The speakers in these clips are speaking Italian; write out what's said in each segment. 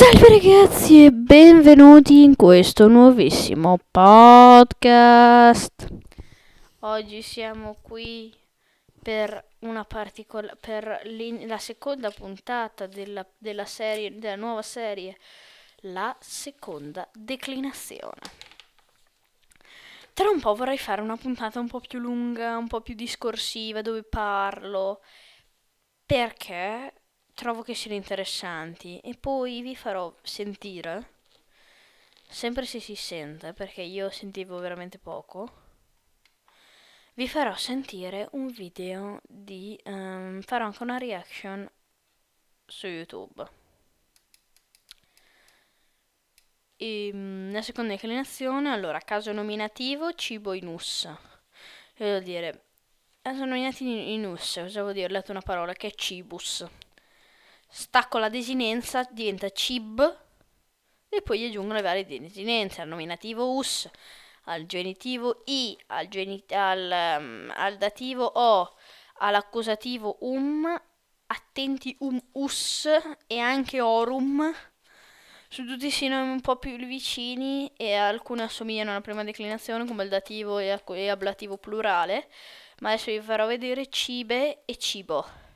Salve ragazzi e benvenuti in questo nuovissimo podcast. Oggi siamo qui per una particolare per la seconda puntata della, della serie della nuova serie la seconda declinazione. Tra un po' vorrei fare una puntata un po' più lunga, un po' più discorsiva dove parlo perché trovo che siano interessanti e poi vi farò sentire, sempre se si sente, perché io sentivo veramente poco, vi farò sentire un video di... Um, farò anche una reaction su YouTube. E, um, la seconda inclinazione, allora, caso nominativo, cibo in us. Vuol dire, caso nominativo in us, cosa vuol dire? Ho letto una parola che è cibus stacco la desinenza, diventa cib e poi aggiungo le varie desinenze al nominativo us, al genitivo i, al, genit- al, um, al dativo o, all'accusativo um, attenti um us e anche orum. Sono tutti sinonimi un po' più vicini e alcune assomigliano alla prima declinazione come il dativo e, e ablativo plurale, ma adesso vi farò vedere cibe e cibo.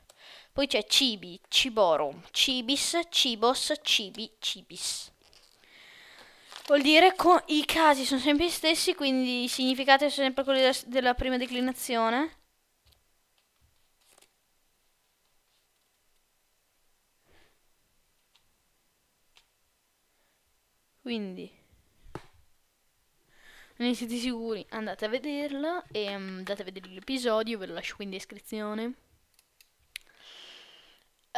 Poi c'è cibi, ciborum, cibis, cibos, cibi, cibis. Vuol dire che i casi sono sempre gli stessi, quindi i significati sono sempre quelli della, della prima declinazione. Quindi, non siete sicuri, andate a vederla e um, andate a vedere l'episodio, ve lo lascio qui in descrizione.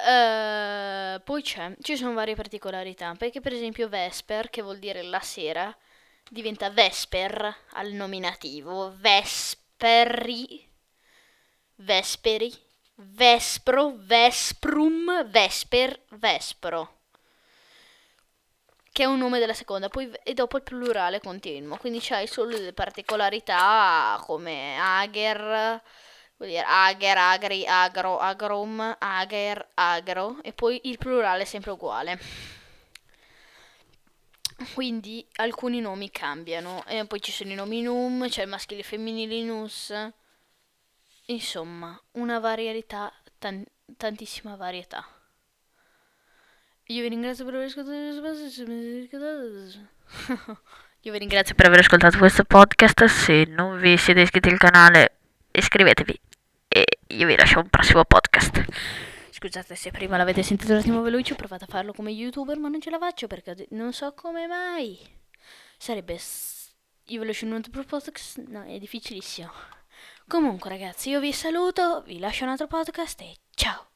Uh, poi c'è, ci sono varie particolarità, perché per esempio Vesper, che vuol dire la sera, diventa Vesper al nominativo, Vesperi, Vesperi, Vespro, Vesprum, Vesper, Vespro, che è un nome della seconda, poi e dopo il plurale continuo, quindi c'hai solo delle particolarità come Ager, vuol dire ager, agri, agro, agrom, ager, agro e poi il plurale è sempre uguale. Quindi alcuni nomi cambiano e poi ci sono i nomi num, c'è il maschile e il femminile nus. Insomma, una varietà, tan- tantissima varietà. Io vi ringrazio per aver ascoltato Io vi ringrazio per aver ascoltato questo podcast. Se non vi siete iscritti al canale, iscrivetevi io vi lascio un prossimo podcast. Scusate se prima l'avete sentito un attimo veloce, ho provato a farlo come youtuber, ma non ce la faccio perché non so come mai. Sarebbe... Io ve lo lascio un altro podcast? No, è difficilissimo. Comunque ragazzi, io vi saluto, vi lascio un altro podcast e ciao!